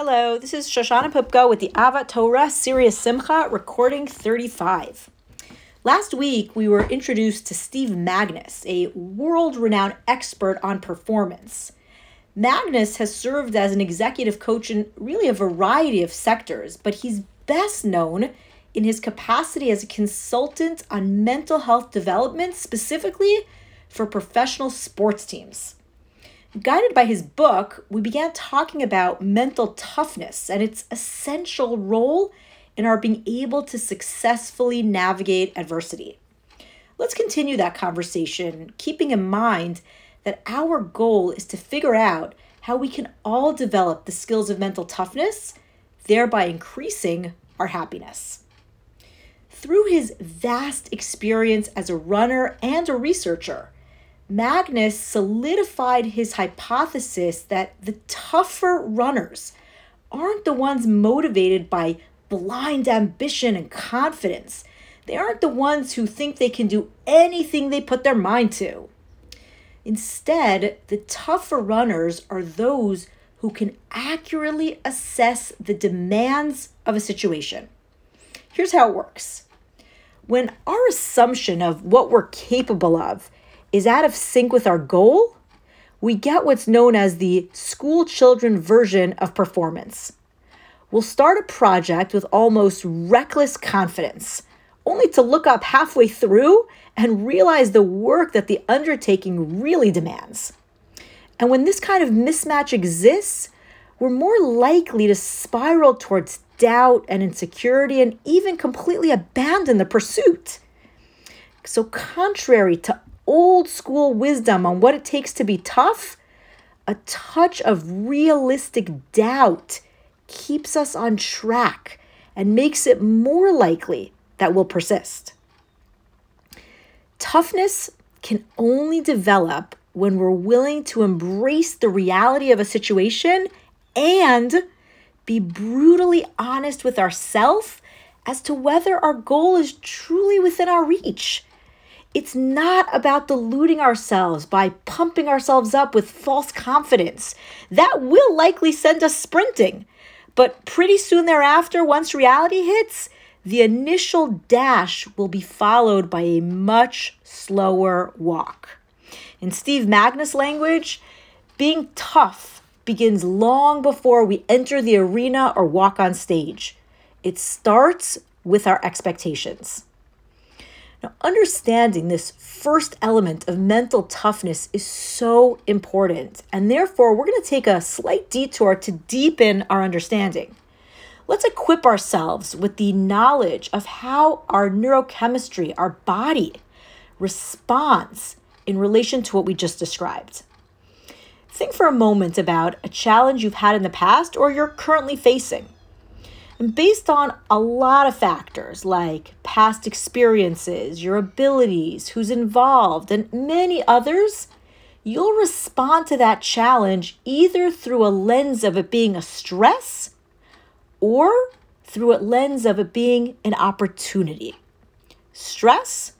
Hello, this is Shoshana Pupko with the Avat Torah Sirius Simcha, recording 35. Last week, we were introduced to Steve Magness, a world renowned expert on performance. Magness has served as an executive coach in really a variety of sectors, but he's best known in his capacity as a consultant on mental health development, specifically for professional sports teams. Guided by his book, we began talking about mental toughness and its essential role in our being able to successfully navigate adversity. Let's continue that conversation, keeping in mind that our goal is to figure out how we can all develop the skills of mental toughness, thereby increasing our happiness. Through his vast experience as a runner and a researcher, Magness solidified his hypothesis that the tougher runners aren't the ones motivated by blind ambition and confidence. They aren't the ones who think they can do anything they put their mind to. Instead, the tougher runners are those who can accurately assess the demands of a situation. Here's how it works when our assumption of what we're capable of is out of sync with our goal, we get what's known as the school children version of performance. We'll start a project with almost reckless confidence, only to look up halfway through and realize the work that the undertaking really demands. And when this kind of mismatch exists, we're more likely to spiral towards doubt and insecurity and even completely abandon the pursuit. So, contrary to old school wisdom on what it takes to be tough, a touch of realistic doubt keeps us on track and makes it more likely that we'll persist. Toughness can only develop when we're willing to embrace the reality of a situation and be brutally honest with ourselves as to whether our goal is truly within our reach it's not about deluding ourselves by pumping ourselves up with false confidence. That will likely send us sprinting. But pretty soon thereafter, once reality hits, the initial dash will be followed by a much slower walk. In Steve Magness language, being tough begins long before we enter the arena or walk on stage. It starts with our expectations. Now, understanding this first element of mental toughness is so important, and therefore, we're going to take a slight detour to deepen our understanding. Let's equip ourselves with the knowledge of how our neurochemistry, our body, responds in relation to what we just described. Think for a moment about a challenge you've had in the past or you're currently facing. And based on a lot of factors like past experiences, your abilities, who's involved, and many others, you'll respond to that challenge either through a lens of it being a stress or through a lens of it being an opportunity. Stress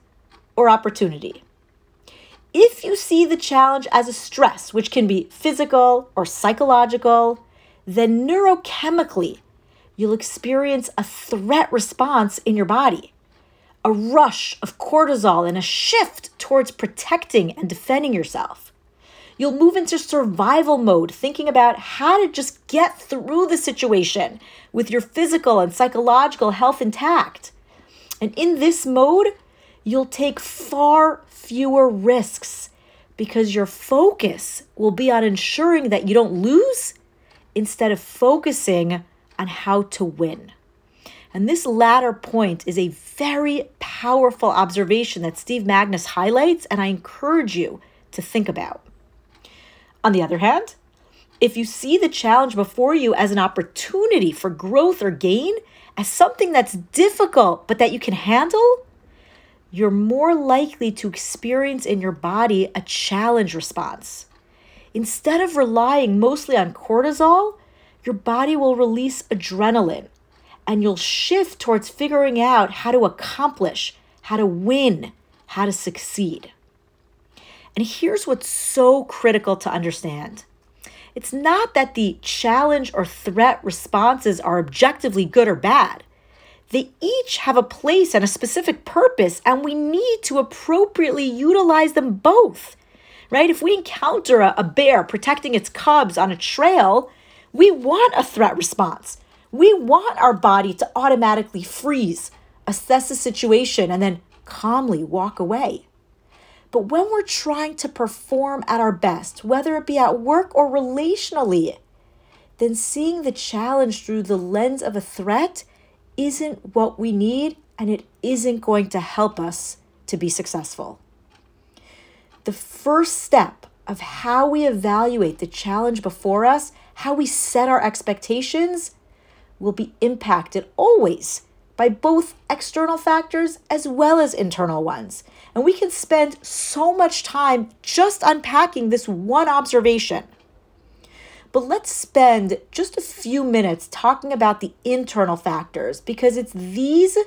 or opportunity. If you see the challenge as a stress, which can be physical or psychological, then neurochemically, you'll experience a threat response in your body, a rush of cortisol, and a shift towards protecting and defending yourself. You'll move into survival mode, thinking about how to just get through the situation with your physical and psychological health intact. And in this mode, you'll take far fewer risks because your focus will be on ensuring that you don't lose instead of focusing on how to win. And this latter point is a very powerful observation that Steve Magness highlights, and I encourage you to think about. On the other hand, if you see the challenge before you as an opportunity for growth or gain, as something that's difficult but that you can handle, you're more likely to experience in your body a challenge response. Instead of relying mostly on cortisol, your body will release adrenaline and you'll shift towards figuring out how to accomplish, how to win, how to succeed. And here's what's so critical to understand it's not that the challenge or threat responses are objectively good or bad. They each have a place and a specific purpose, and we need to appropriately utilize them both. Right? If we encounter a, a bear protecting its cubs on a trail, we want a threat response. We want our body to automatically freeze, assess the situation, and then calmly walk away. But when we're trying to perform at our best, whether it be at work or relationally, then seeing the challenge through the lens of a threat isn't what we need and it isn't going to help us to be successful. The first step of how we evaluate the challenge before us, how we set our expectations, will be impacted always by both external factors as well as internal ones. And we can spend so much time just unpacking this one observation. But let's spend just a few minutes talking about the internal factors because it's these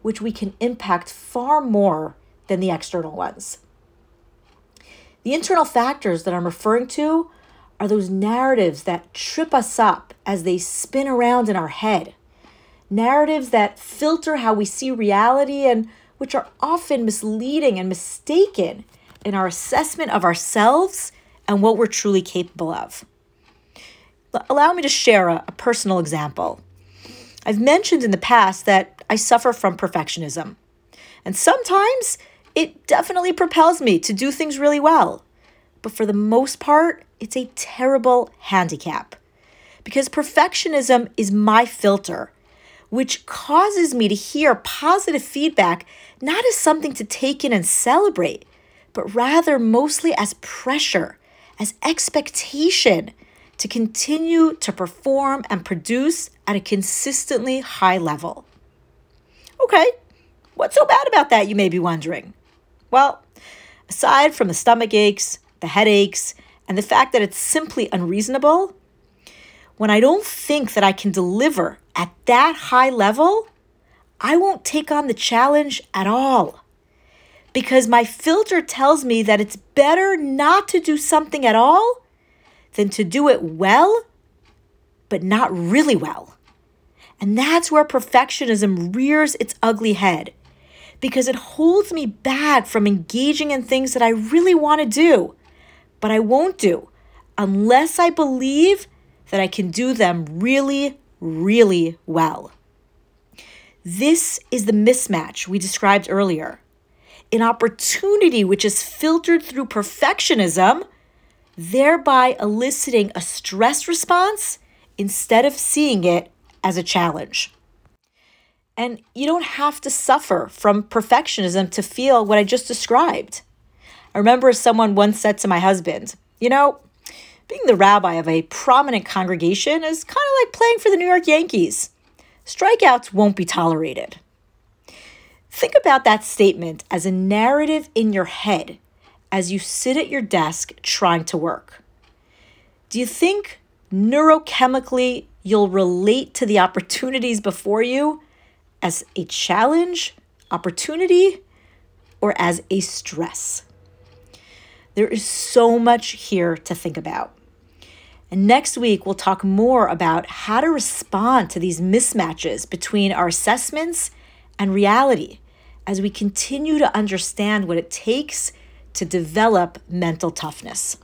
which we can impact far more than the external ones. The internal factors that I'm referring to are those narratives that trip us up as they spin around in our head narratives that filter how we see reality and which are often misleading and mistaken in our assessment of ourselves and what we're truly capable of. Allow me to share a, a personal example. I've mentioned in the past that I suffer from perfectionism, and sometimes it definitely propels me to do things really well. But for the most part, it's a terrible handicap because perfectionism is my filter which causes me to hear positive feedback not as something to take in and celebrate, but rather mostly as pressure, as expectation to continue to perform and produce at a consistently high level. Okay, what's so bad about that, you may be wondering? Well, aside from the stomach aches, the headaches, and the fact that it's simply unreasonable, when I don't think that I can deliver at that high level, I won't take on the challenge at all. Because my filter tells me that it's better not to do something at all than to do it well, but not really well. And that's where perfectionism rears its ugly head because it holds me back from engaging in things that I really want to do, but I won't do unless I believe that I can do them really, really well. This is the mismatch we described earlier. An opportunity which is filtered through perfectionism, thereby eliciting a stress response instead of seeing it as a challenge. And you don't have to suffer from perfectionism to feel what I just described. I remember someone once said to my husband, You know, being the rabbi of a prominent congregation is kind of like playing for the New York Yankees. Strikeouts won't be tolerated. Think about that statement as a narrative in your head as you sit at your desk trying to work. Do you think neurochemically you'll relate to the opportunities before you as a challenge, opportunity, or as a stress? There is so much here to think about. And next week, we'll talk more about how to respond to these mismatches between our assessments and reality as we continue to understand what it takes to develop mental toughness.